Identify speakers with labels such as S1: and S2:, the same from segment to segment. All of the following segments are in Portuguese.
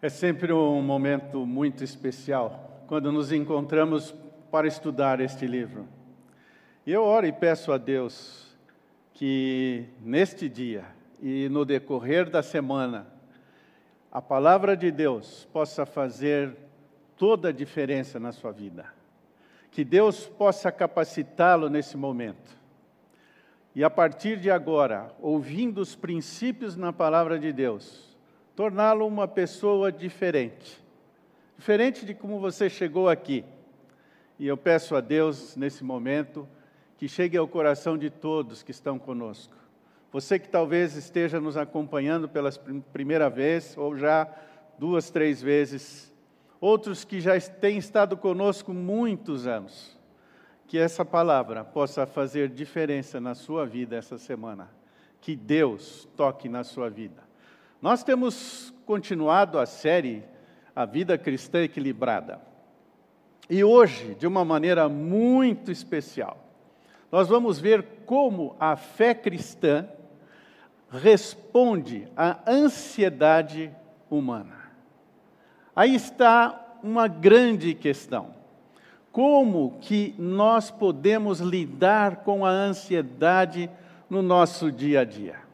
S1: É sempre um momento muito especial quando nos encontramos para estudar este livro. E eu oro e peço a Deus que neste dia e no decorrer da semana, a palavra de Deus possa fazer toda a diferença na sua vida. Que Deus possa capacitá-lo nesse momento. E a partir de agora, ouvindo os princípios na palavra de Deus, torná-lo uma pessoa diferente. Diferente de como você chegou aqui. E eu peço a Deus, nesse momento, que chegue ao coração de todos que estão conosco. Você que talvez esteja nos acompanhando pela primeira vez, ou já duas, três vezes. Outros que já têm estado conosco muitos anos. Que essa palavra possa fazer diferença na sua vida essa semana. Que Deus toque na sua vida. Nós temos continuado a série A Vida Cristã Equilibrada. E hoje, de uma maneira muito especial, nós vamos ver como a fé cristã responde à ansiedade humana. Aí está uma grande questão. Como que nós podemos lidar com a ansiedade no nosso dia a dia?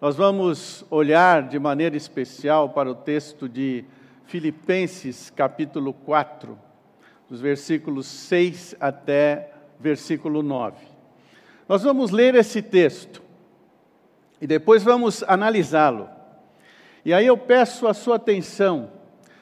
S1: Nós vamos olhar de maneira especial para o texto de Filipenses, capítulo 4, dos versículos 6 até versículo 9. Nós vamos ler esse texto e depois vamos analisá-lo. E aí eu peço a sua atenção.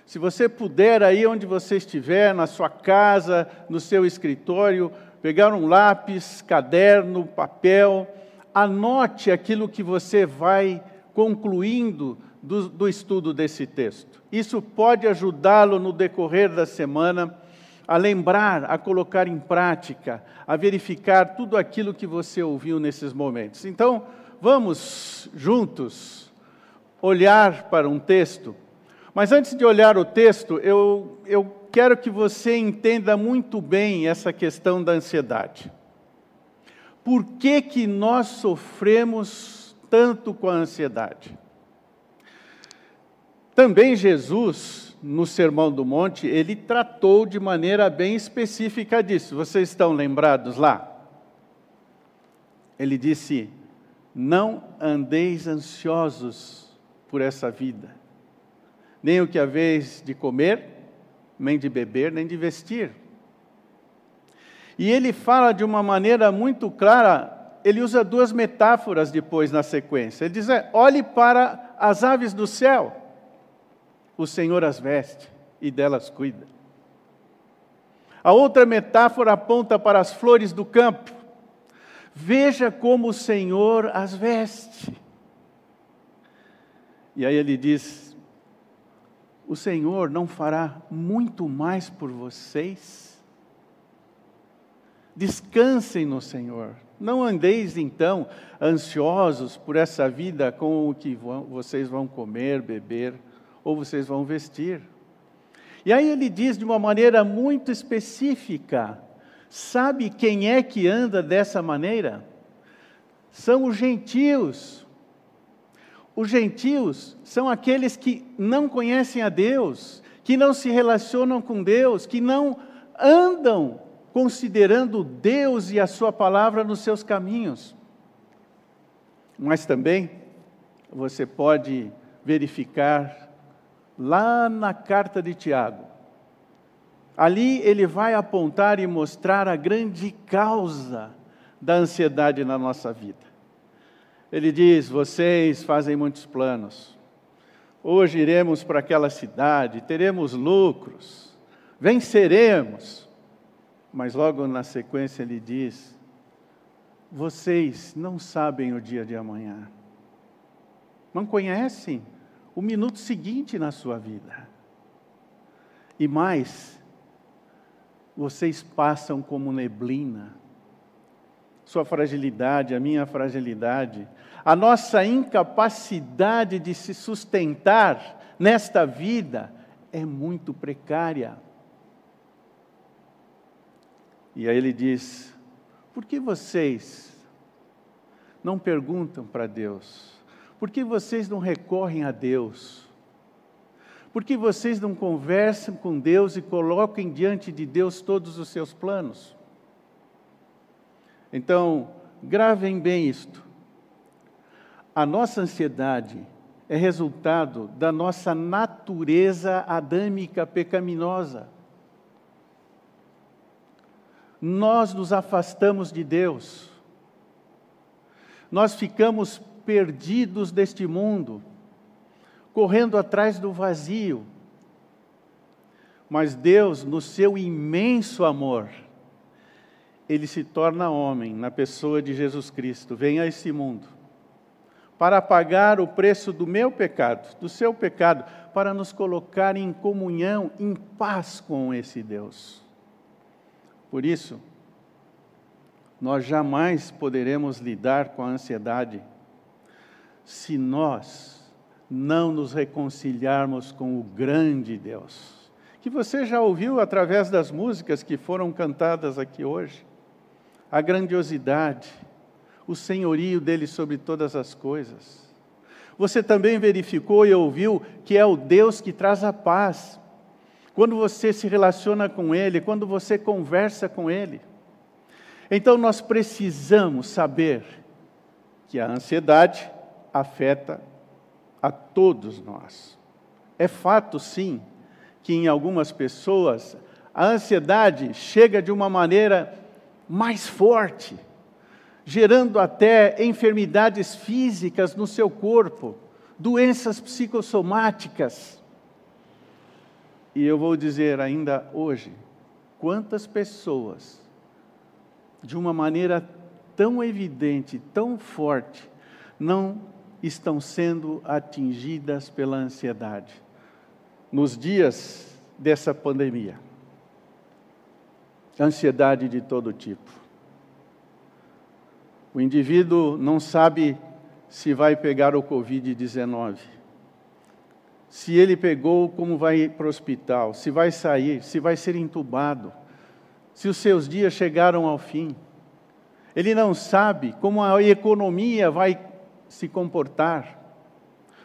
S1: Se você puder, aí onde você estiver, na sua casa, no seu escritório, pegar um lápis, caderno, papel anote aquilo que você vai concluindo do, do estudo desse texto. Isso pode ajudá-lo no decorrer da semana a lembrar, a colocar em prática, a verificar tudo aquilo que você ouviu nesses momentos. Então, vamos juntos olhar para um texto. Mas antes de olhar o texto, eu, eu quero que você entenda muito bem essa questão da ansiedade por que, que nós sofremos tanto com a ansiedade. Também Jesus, no Sermão do Monte, ele tratou de maneira bem específica disso. Vocês estão lembrados lá? Ele disse: Não andeis ansiosos por essa vida, nem o que haveis de comer, nem de beber, nem de vestir e ele fala de uma maneira muito clara, ele usa duas metáforas depois na sequência. Ele diz: é, olhe para as aves do céu, o Senhor as veste e delas cuida. A outra metáfora aponta para as flores do campo. Veja como o Senhor as veste. E aí ele diz: O Senhor não fará muito mais por vocês? Descansem no Senhor. Não andeis então ansiosos por essa vida com o que vocês vão comer, beber ou vocês vão vestir. E aí ele diz de uma maneira muito específica: sabe quem é que anda dessa maneira? São os gentios. Os gentios são aqueles que não conhecem a Deus, que não se relacionam com Deus, que não andam considerando Deus e a Sua palavra nos seus caminhos. Mas também você pode verificar lá na carta de Tiago. Ali ele vai apontar e mostrar a grande causa da ansiedade na nossa vida. Ele diz: Vocês fazem muitos planos. Hoje iremos para aquela cidade, teremos lucros, venceremos. Mas logo na sequência ele diz: Vocês não sabem o dia de amanhã, não conhecem o minuto seguinte na sua vida. E mais, vocês passam como neblina. Sua fragilidade, a minha fragilidade, a nossa incapacidade de se sustentar nesta vida é muito precária. E aí ele diz: por que vocês não perguntam para Deus? Por que vocês não recorrem a Deus? Por que vocês não conversam com Deus e colocam diante de Deus todos os seus planos? Então, gravem bem isto. A nossa ansiedade é resultado da nossa natureza adâmica pecaminosa. Nós nos afastamos de Deus. Nós ficamos perdidos deste mundo, correndo atrás do vazio. Mas Deus, no seu imenso amor, ele se torna homem na pessoa de Jesus Cristo, vem a esse mundo para pagar o preço do meu pecado, do seu pecado, para nos colocar em comunhão, em paz com esse Deus. Por isso, nós jamais poderemos lidar com a ansiedade se nós não nos reconciliarmos com o grande Deus, que você já ouviu através das músicas que foram cantadas aqui hoje. A grandiosidade, o senhorio dele sobre todas as coisas. Você também verificou e ouviu que é o Deus que traz a paz. Quando você se relaciona com Ele, quando você conversa com Ele. Então nós precisamos saber que a ansiedade afeta a todos nós. É fato, sim, que em algumas pessoas a ansiedade chega de uma maneira mais forte, gerando até enfermidades físicas no seu corpo, doenças psicossomáticas. E eu vou dizer ainda hoje, quantas pessoas, de uma maneira tão evidente, tão forte, não estão sendo atingidas pela ansiedade nos dias dessa pandemia. Ansiedade de todo tipo. O indivíduo não sabe se vai pegar o Covid-19. Se ele pegou, como vai para o hospital? Se vai sair? Se vai ser entubado? Se os seus dias chegaram ao fim? Ele não sabe como a economia vai se comportar.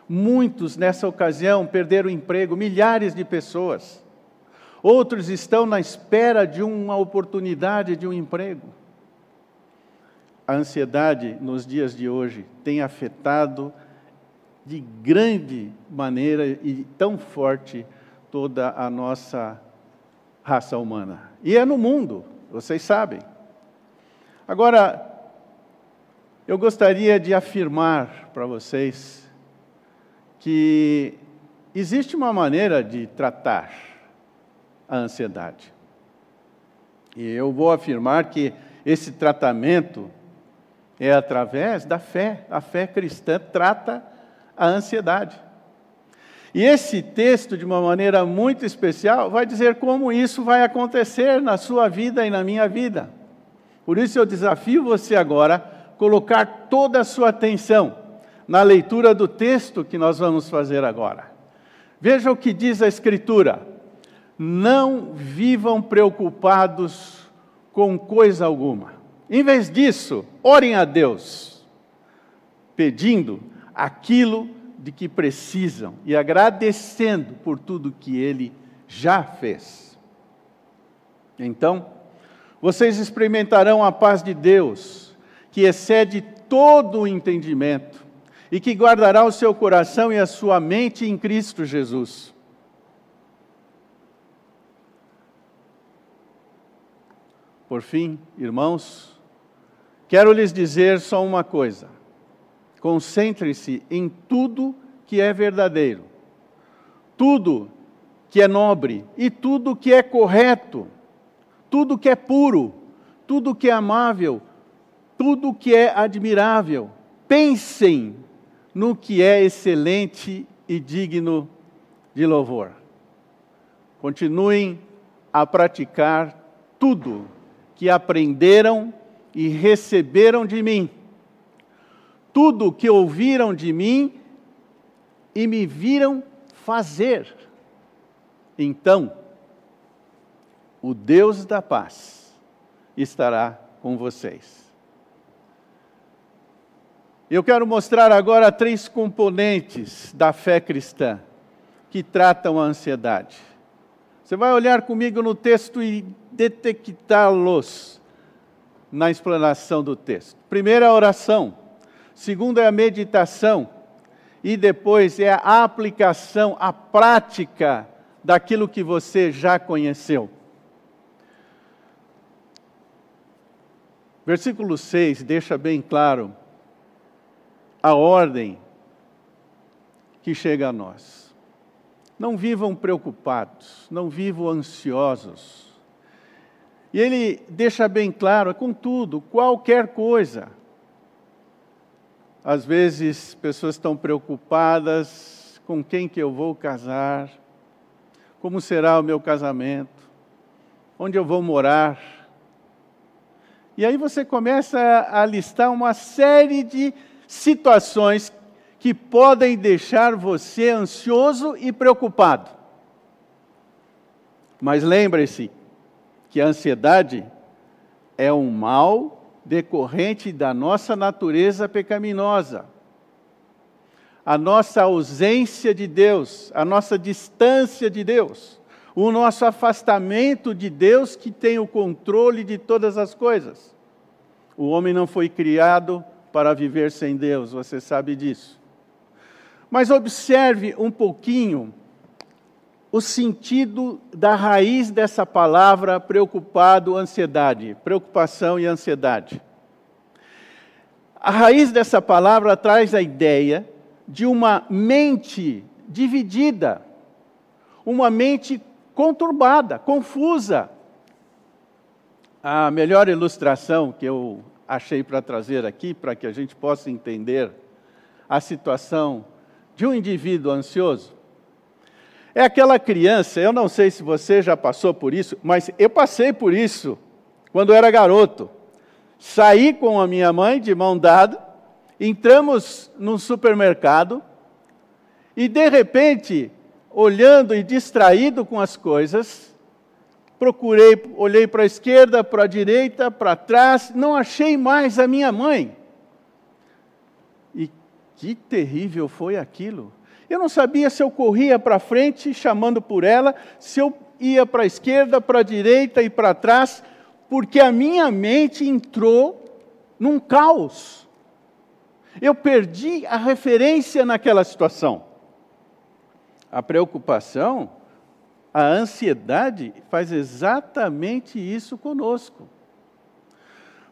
S1: Muitos nessa ocasião perderam o emprego, milhares de pessoas. Outros estão na espera de uma oportunidade de um emprego. A ansiedade nos dias de hoje tem afetado de grande maneira e tão forte toda a nossa raça humana. E é no mundo, vocês sabem. Agora, eu gostaria de afirmar para vocês que existe uma maneira de tratar a ansiedade. E eu vou afirmar que esse tratamento é através da fé. A fé cristã trata a ansiedade. E esse texto, de uma maneira muito especial, vai dizer como isso vai acontecer na sua vida e na minha vida. Por isso eu desafio você agora colocar toda a sua atenção na leitura do texto que nós vamos fazer agora. Veja o que diz a Escritura: não vivam preocupados com coisa alguma. Em vez disso, orem a Deus, pedindo aquilo de que precisam e agradecendo por tudo que Ele já fez. Então, vocês experimentarão a paz de Deus que excede todo o entendimento e que guardará o seu coração e a sua mente em Cristo Jesus. Por fim, irmãos, quero lhes dizer só uma coisa: concentre-se em tudo que é verdadeiro, tudo que é nobre e tudo que é correto, tudo que é puro, tudo que é amável, tudo que é admirável. Pensem no que é excelente e digno de louvor. Continuem a praticar tudo que aprenderam e receberam de mim, tudo que ouviram de mim e me viram fazer. Então, o Deus da paz estará com vocês. Eu quero mostrar agora três componentes da fé cristã. que tratam a ansiedade. Você vai olhar comigo no texto e detectá-los na explanação do texto. Primeiro é a oração, segundo é a meditação, e depois é a aplicação, a prática daquilo que você já conheceu. Versículo 6 deixa bem claro a ordem que chega a nós. Não vivam preocupados, não vivam ansiosos. E ele deixa bem claro, contudo, qualquer coisa. Às vezes, pessoas estão preocupadas com quem que eu vou casar, como será o meu casamento, onde eu vou morar. E aí você começa a listar uma série de situações que podem deixar você ansioso e preocupado. Mas lembre-se que a ansiedade é um mal decorrente da nossa natureza pecaminosa. A nossa ausência de Deus, a nossa distância de Deus, o nosso afastamento de Deus que tem o controle de todas as coisas. O homem não foi criado para viver sem Deus, você sabe disso. Mas observe um pouquinho o sentido da raiz dessa palavra preocupado, ansiedade, preocupação e ansiedade. A raiz dessa palavra traz a ideia de uma mente dividida, uma mente conturbada, confusa. A melhor ilustração que eu achei para trazer aqui, para que a gente possa entender a situação de um indivíduo ansioso, é aquela criança, eu não sei se você já passou por isso, mas eu passei por isso quando era garoto. Saí com a minha mãe de mão dada, entramos num supermercado e de repente, olhando e distraído com as coisas, procurei, olhei para a esquerda, para a direita, para trás, não achei mais a minha mãe. E que terrível foi aquilo. Eu não sabia se eu corria para frente chamando por ela, se eu ia para a esquerda, para a direita e para trás, porque a minha mente entrou num caos. Eu perdi a referência naquela situação. A preocupação a ansiedade faz exatamente isso conosco.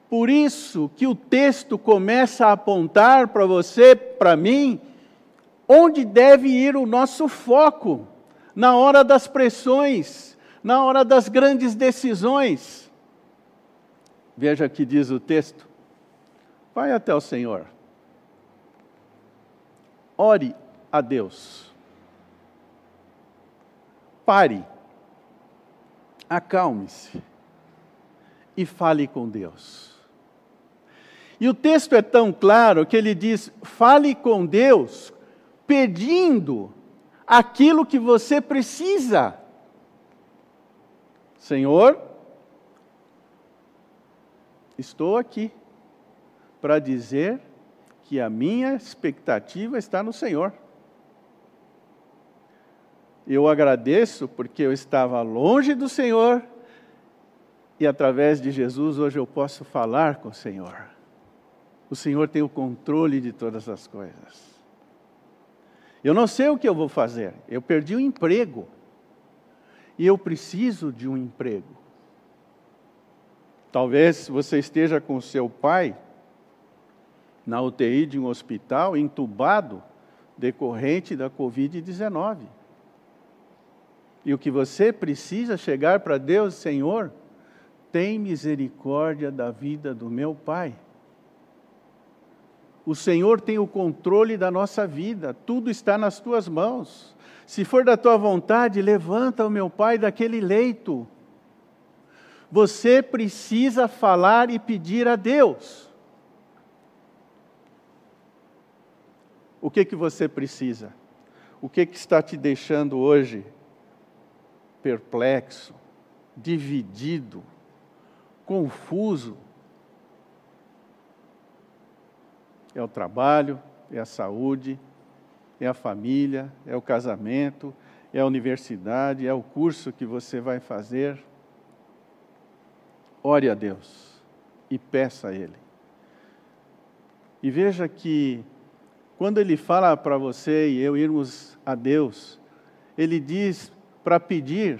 S1: Por isso que o texto começa a apontar para você, para mim, onde deve ir o nosso foco na hora das pressões, na hora das grandes decisões. Veja o que diz o texto. Vai até o Senhor. Ore a Deus pare, acalme-se e fale com Deus. E o texto é tão claro que ele diz: fale com Deus pedindo aquilo que você precisa. Senhor, estou aqui para dizer que a minha expectativa está no Senhor. Eu agradeço porque eu estava longe do Senhor e através de Jesus hoje eu posso falar com o Senhor. O Senhor tem o controle de todas as coisas. Eu não sei o que eu vou fazer. Eu perdi o emprego. E eu preciso de um emprego. Talvez você esteja com seu pai na UTI de um hospital, entubado, decorrente da Covid-19. E o que você precisa chegar para Deus, Senhor, tem misericórdia da vida do meu pai. O Senhor tem o controle da nossa vida, tudo está nas tuas mãos. Se for da tua vontade, levanta o meu pai daquele leito. Você precisa falar e pedir a Deus. O que que você precisa? O que que está te deixando hoje perplexo, dividido, confuso. É o trabalho, é a saúde, é a família, é o casamento, é a universidade, é o curso que você vai fazer. Ore a Deus e peça a Ele. E veja que quando Ele fala para você e eu irmos a Deus, Ele diz para pedir,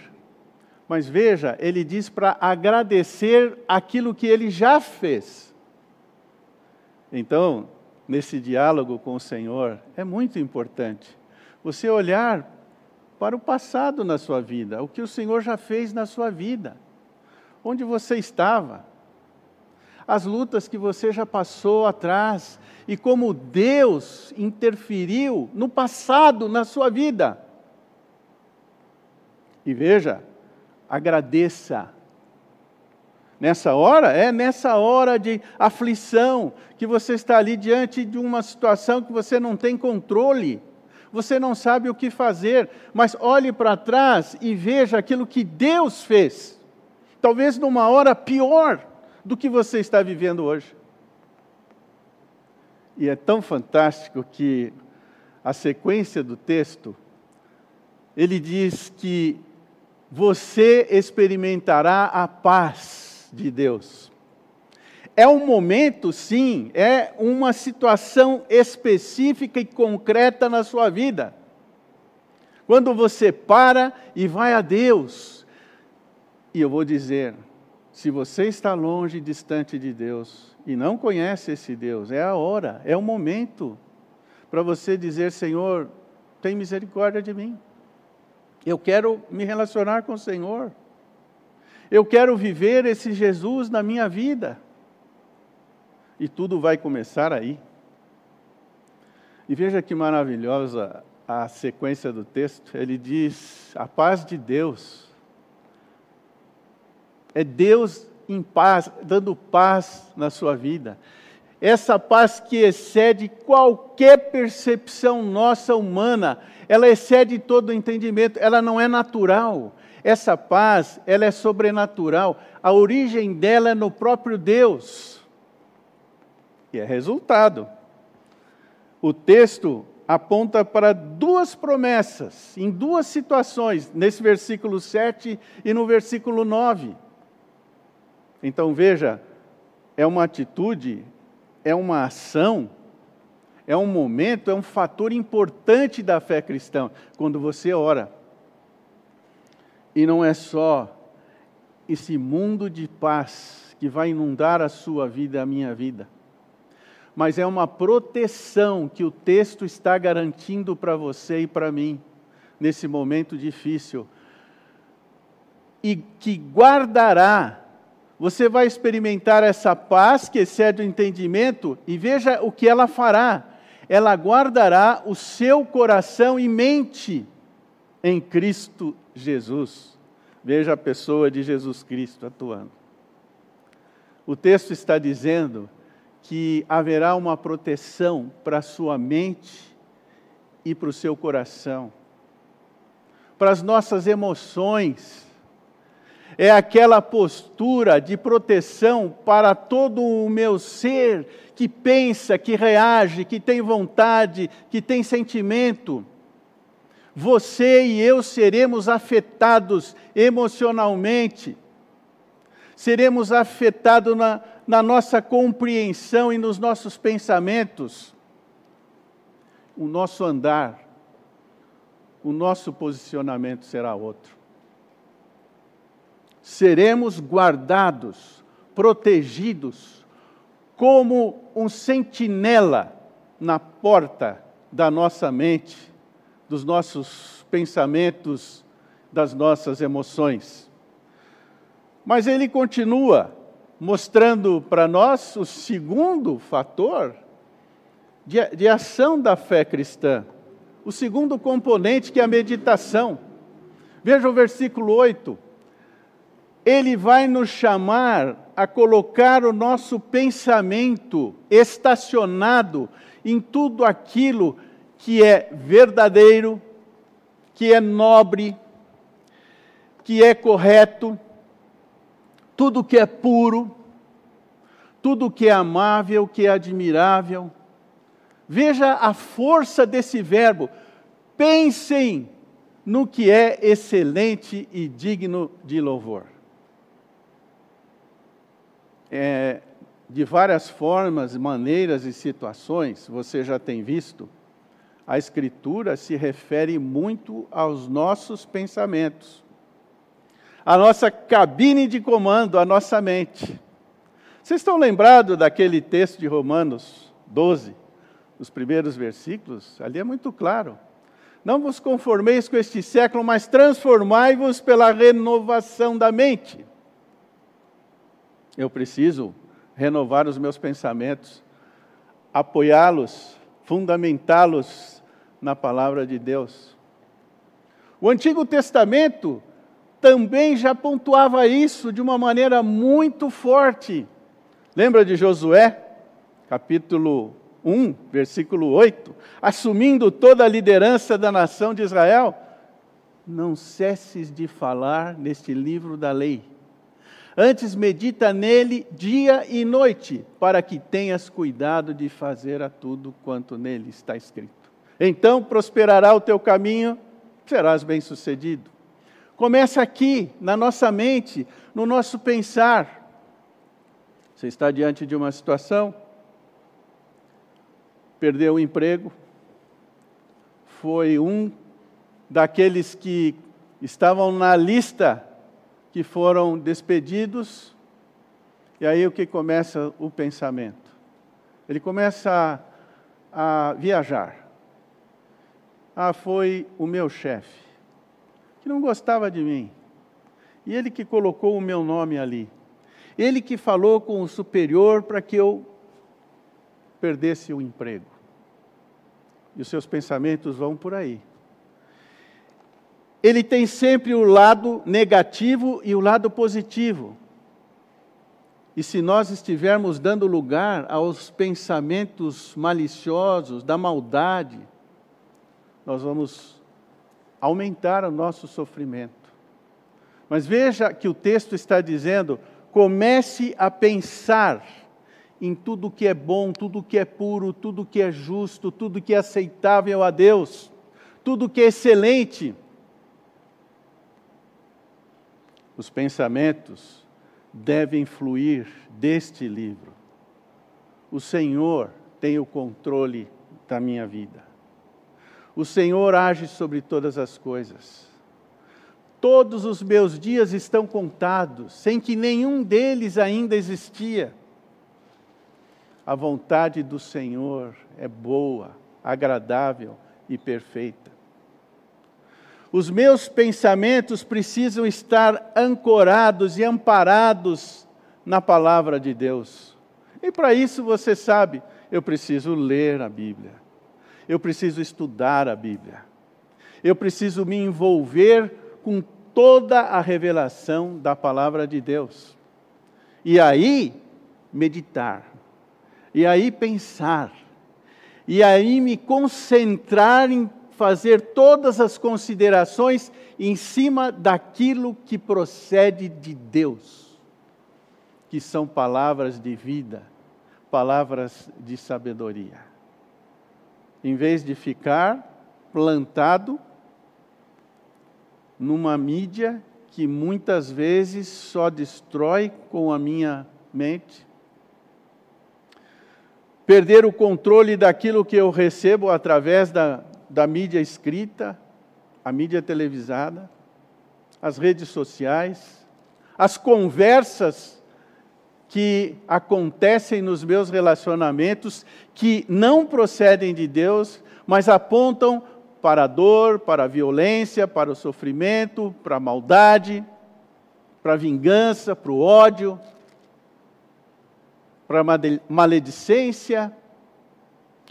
S1: mas veja, Ele diz para agradecer aquilo que Ele já fez. Então, nesse diálogo com o Senhor, é muito importante você olhar para o passado na sua vida, o que o Senhor já fez na sua vida, onde você estava, as lutas que você já passou atrás e como Deus interferiu no passado na sua vida. E veja, agradeça. Nessa hora, é nessa hora de aflição, que você está ali diante de uma situação que você não tem controle você não sabe o que fazer, mas olhe para trás e veja aquilo que Deus fez. Talvez numa hora pior do que você está vivendo hoje. E é tão fantástico que a sequência do texto, ele diz que você experimentará a paz de Deus. É um momento, sim, é uma situação específica e concreta na sua vida. Quando você para e vai a Deus, e eu vou dizer, se você está longe, distante de Deus, e não conhece esse Deus, é a hora, é o momento para você dizer: Senhor, tem misericórdia de mim. Eu quero me relacionar com o Senhor. Eu quero viver esse Jesus na minha vida. E tudo vai começar aí. E veja que maravilhosa a sequência do texto. Ele diz: a paz de Deus. É Deus em paz, dando paz na sua vida. Essa paz que excede qualquer percepção nossa humana, ela excede todo o entendimento, ela não é natural. Essa paz, ela é sobrenatural. A origem dela é no próprio Deus. E é resultado. O texto aponta para duas promessas, em duas situações, nesse versículo 7 e no versículo 9. Então veja, é uma atitude, é uma ação, é um momento, é um fator importante da fé cristã, quando você ora. E não é só esse mundo de paz que vai inundar a sua vida a minha vida mas é uma proteção que o texto está garantindo para você e para mim nesse momento difícil. E que guardará, você vai experimentar essa paz que excede o entendimento, e veja o que ela fará. Ela guardará o seu coração e mente em Cristo Jesus. Veja a pessoa de Jesus Cristo atuando. O texto está dizendo que haverá uma proteção para a sua mente e para o seu coração, para as nossas emoções. É aquela postura de proteção para todo o meu ser que pensa, que reage, que tem vontade, que tem sentimento. Você e eu seremos afetados emocionalmente, seremos afetados na, na nossa compreensão e nos nossos pensamentos, o nosso andar, o nosso posicionamento será outro. Seremos guardados, protegidos, como um sentinela na porta da nossa mente, dos nossos pensamentos, das nossas emoções. Mas ele continua, mostrando para nós o segundo fator de, de, ação da fé cristã, o segundo componente que é a meditação. Veja o versículo 8. Ele vai nos chamar a colocar o nosso pensamento estacionado em tudo aquilo que é verdadeiro, que é nobre, que é correto, tudo que é puro, tudo que é amável, que é admirável. Veja a força desse verbo. Pensem no que é excelente e digno de louvor. É, de várias formas, maneiras e situações, você já tem visto, a Escritura se refere muito aos nossos pensamentos, a nossa cabine de comando, a nossa mente. Vocês estão lembrados daquele texto de Romanos 12, os primeiros versículos? Ali é muito claro. Não vos conformeis com este século, mas transformai-vos pela renovação da mente. Eu preciso renovar os meus pensamentos, apoiá-los, fundamentá-los na palavra de Deus. O Antigo Testamento também já pontuava isso de uma maneira muito forte. Lembra de Josué, capítulo 1, versículo 8? Assumindo toda a liderança da nação de Israel, não cesses de falar neste livro da lei. Antes medita nele dia e noite, para que tenhas cuidado de fazer a tudo quanto nele está escrito. Então prosperará o teu caminho, serás bem-sucedido. Começa aqui, na nossa mente, no nosso pensar. Você está diante de uma situação, perdeu o emprego, foi um daqueles que estavam na lista que foram despedidos, e aí o que começa o pensamento? Ele começa a, a viajar. Ah, foi o meu chefe, que não gostava de mim, e ele que colocou o meu nome ali, ele que falou com o superior para que eu perdesse o emprego. E os seus pensamentos vão por aí ele tem sempre o lado negativo e o lado positivo. E se nós estivermos dando lugar aos pensamentos maliciosos, da maldade, nós vamos aumentar o nosso sofrimento. Mas veja que o texto está dizendo: comece a pensar em tudo que é bom, tudo que é puro, tudo que é justo, tudo que é aceitável a Deus, tudo que é excelente os pensamentos devem fluir deste livro. O Senhor tem o controle da minha vida. O Senhor age sobre todas as coisas. Todos os meus dias estão contados, sem que nenhum deles ainda existia. A vontade do Senhor é boa, agradável e perfeita. Os meus pensamentos precisam estar ancorados e amparados na palavra de Deus. E para isso, você sabe, eu preciso ler a Bíblia. Eu preciso estudar a Bíblia. Eu preciso me envolver com toda a revelação da palavra de Deus. E aí, meditar. E aí, pensar. E aí, me concentrar em fazer todas as considerações em cima daquilo que procede de Deus, que são palavras de vida, palavras de sabedoria. Em vez de ficar plantado numa mídia que muitas vezes só destrói com a minha mente, perder o controle daquilo que eu recebo através da da mídia escrita, a mídia televisada, as redes sociais, as conversas que acontecem nos meus relacionamentos que não procedem de Deus, mas apontam para a dor, para a violência, para o sofrimento, para a maldade, para a vingança, para o ódio, para a maledicência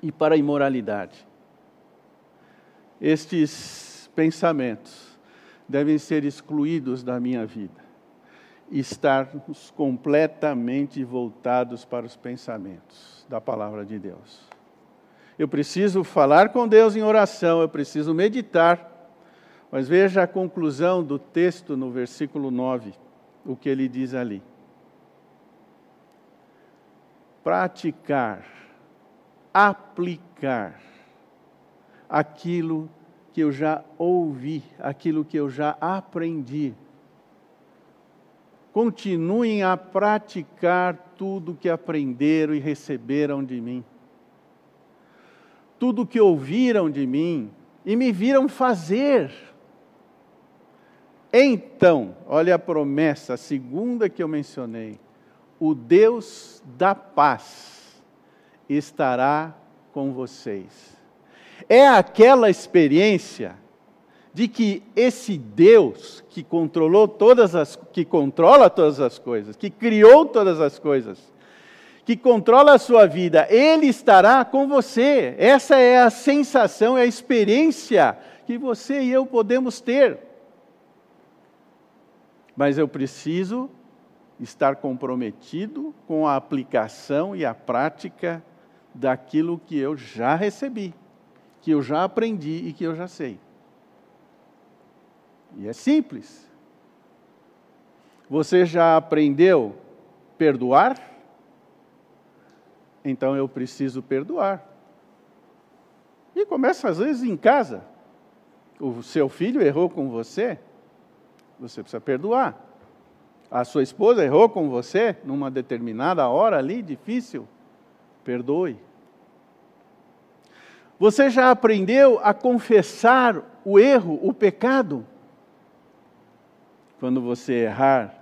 S1: e para a imoralidade. Estes pensamentos devem ser excluídos da minha vida estarmos completamente voltados para os pensamentos da palavra de Deus. Eu preciso falar com Deus em oração, eu preciso meditar, mas veja a conclusão do texto no versículo 9, o que ele diz ali. Praticar, aplicar aquilo que eu já ouvi, aquilo que eu já aprendi. Continuem a praticar tudo que aprenderam e receberam de mim. Tudo que ouviram de mim e me viram fazer. Então, olha a promessa, a segunda que eu mencionei: o Deus da paz estará com vocês. É aquela experiência de que esse Deus que controlou todas as que controla todas as coisas, que criou todas as coisas, que controla a sua vida, ele estará com você. Essa é a sensação, é a experiência que você e eu podemos ter. Mas eu preciso estar comprometido com a aplicação e a prática daquilo que eu já recebi, que eu já aprendi e que eu já sei. E é simples. Você já aprendeu perdoar? Então eu preciso perdoar. E começa às vezes em casa. O seu filho errou com você, você precisa perdoar. A sua esposa errou com você numa determinada hora ali difícil, perdoe. Você já aprendeu a confessar o erro, o pecado? Quando você errar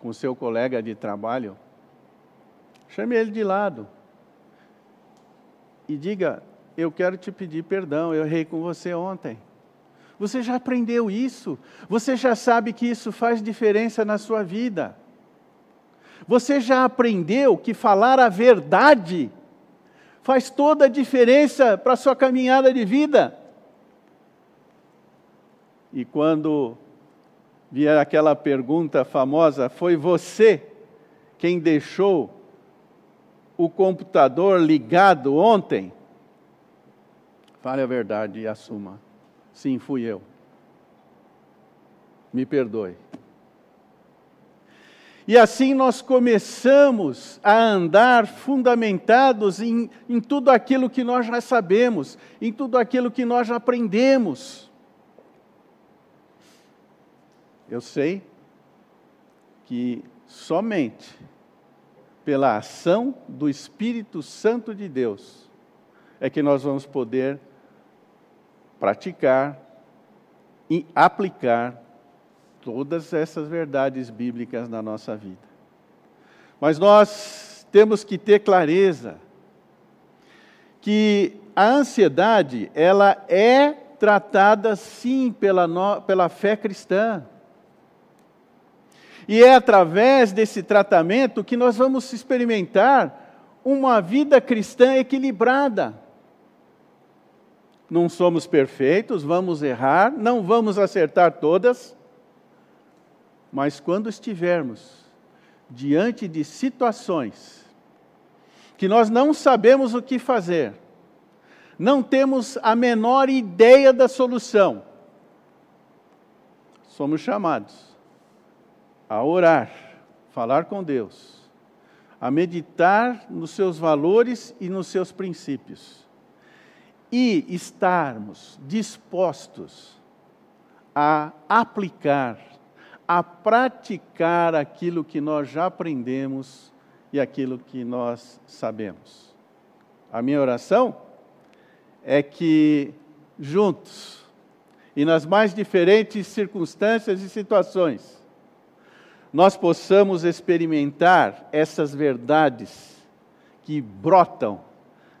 S1: com seu colega de trabalho, chame ele de lado e diga: Eu quero te pedir perdão, eu errei com você ontem. Você já aprendeu isso, você já sabe que isso faz diferença na sua vida. Você já aprendeu que falar a verdade faz toda a diferença para a sua caminhada de vida. E quando vier aquela pergunta famosa: foi você quem deixou o computador ligado ontem? Fale a verdade e assuma. Sim, fui eu. Me perdoe. E assim nós começamos a andar fundamentados em, em tudo aquilo que nós já sabemos, em tudo aquilo que nós já aprendemos. Eu sei que somente pela ação do Espírito Santo de Deus é que nós vamos poder praticar e aplicar todas essas verdades bíblicas na nossa vida. Mas nós temos que ter clareza que a ansiedade, ela é tratada sim pela, no, pela fé cristã. E é através desse tratamento que nós vamos experimentar uma vida cristã equilibrada. Não somos perfeitos, vamos errar, não vamos acertar todas, mas quando estivermos diante de situações que nós não sabemos o que fazer, não temos a menor ideia da solução, somos chamados a orar, falar com Deus, a meditar nos seus valores e nos seus princípios, e estarmos dispostos a aplicar a praticar aquilo que nós já aprendemos e aquilo que nós sabemos. A minha oração é que juntos e nas mais diferentes circunstâncias e situações, nós possamos experimentar essas verdades que brotam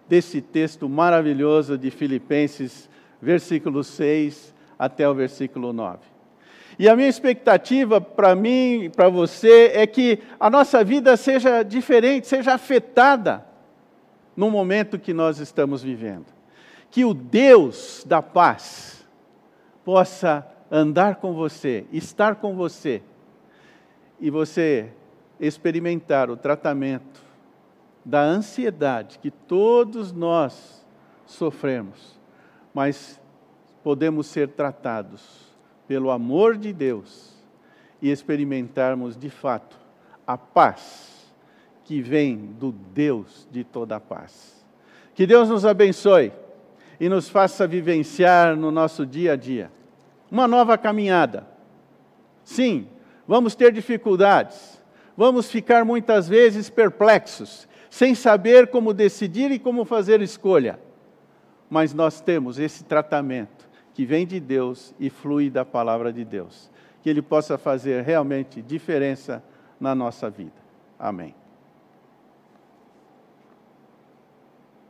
S1: desse texto maravilhoso de Filipenses, versículo 6 até o versículo 9. E a minha expectativa para mim, para você, é que a nossa vida seja diferente, seja afetada no momento que nós estamos vivendo. Que o Deus da paz possa andar com você, estar com você, e você experimentar o tratamento da ansiedade que todos nós sofremos, mas podemos ser tratados pelo amor de Deus e experimentarmos de fato a paz que vem do Deus de toda a paz. Que Deus nos abençoe e nos faça vivenciar no nosso dia a dia. Uma nova caminhada. Sim, vamos ter dificuldades, vamos ficar muitas vezes perplexos, sem saber como decidir e como fazer escolha. Mas nós temos esse tratamento que vem de Deus e flui da palavra de Deus. Que ele possa fazer realmente diferença na nossa vida. Amém.